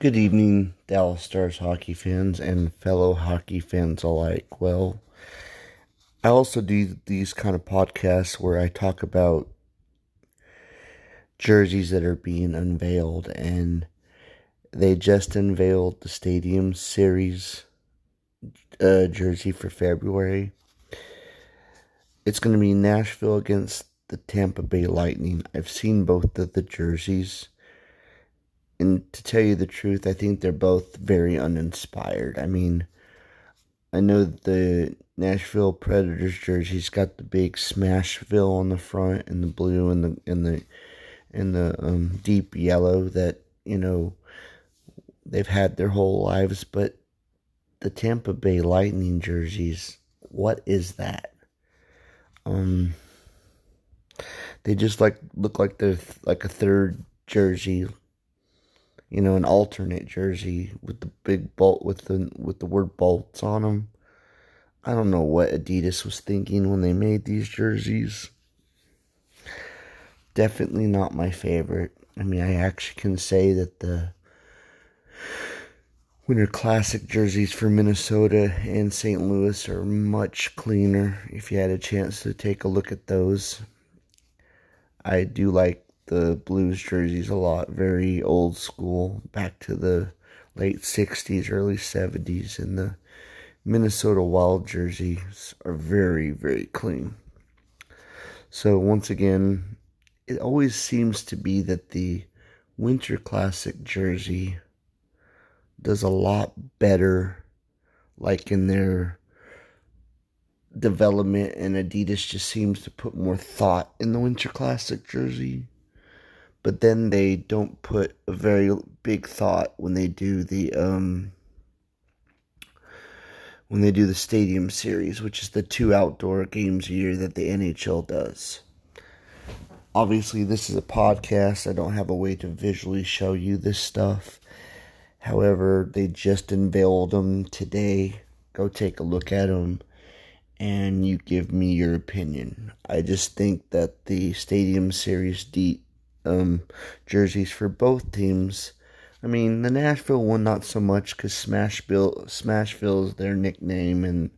Good evening, Dallas Stars hockey fans and fellow hockey fans alike. Well, I also do these kind of podcasts where I talk about jerseys that are being unveiled, and they just unveiled the Stadium Series uh, jersey for February. It's going to be Nashville against the Tampa Bay Lightning. I've seen both of the jerseys and to tell you the truth, I think they're both very uninspired. I mean, I know the Nashville Predators jersey's got the big Smashville on the front and the blue and the and the and the um, deep yellow that you know they've had their whole lives, but the Tampa Bay Lightning jerseys, what is that? Um, they just like look like they're like a third jersey you know, an alternate jersey with the big bolt with the with the word bolts on them. I don't know what Adidas was thinking when they made these jerseys. Definitely not my favorite. I mean, I actually can say that the Winter Classic jerseys for Minnesota and St. Louis are much cleaner. If you had a chance to take a look at those, I do like the Blues jerseys a lot. Very old school, back to the late 60s, early 70s. And the Minnesota Wild jerseys are very, very clean. So, once again, it always seems to be that the Winter Classic jersey does a lot better, like in their development, and Adidas just seems to put more thought in the Winter Classic jersey but then they don't put a very big thought when they do the um when they do the stadium series, which is the two outdoor games a year that the NHL does. Obviously, this is a podcast. I don't have a way to visually show you this stuff. However, they just unveiled them today. Go take a look at them and you give me your opinion. I just think that the Stadium Series D um, jerseys for both teams. I mean, the Nashville one not so much because Smashville Smashville is their nickname, and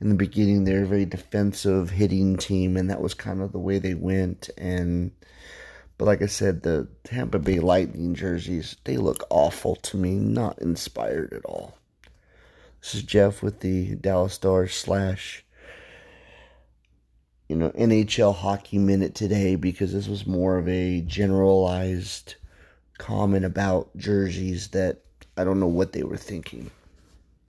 in the beginning they're a very defensive hitting team, and that was kind of the way they went. And but like I said, the Tampa Bay Lightning jerseys they look awful to me, not inspired at all. This is Jeff with the Dallas Stars slash you know, NHL Hockey Minute today because this was more of a generalized comment about jerseys that I don't know what they were thinking.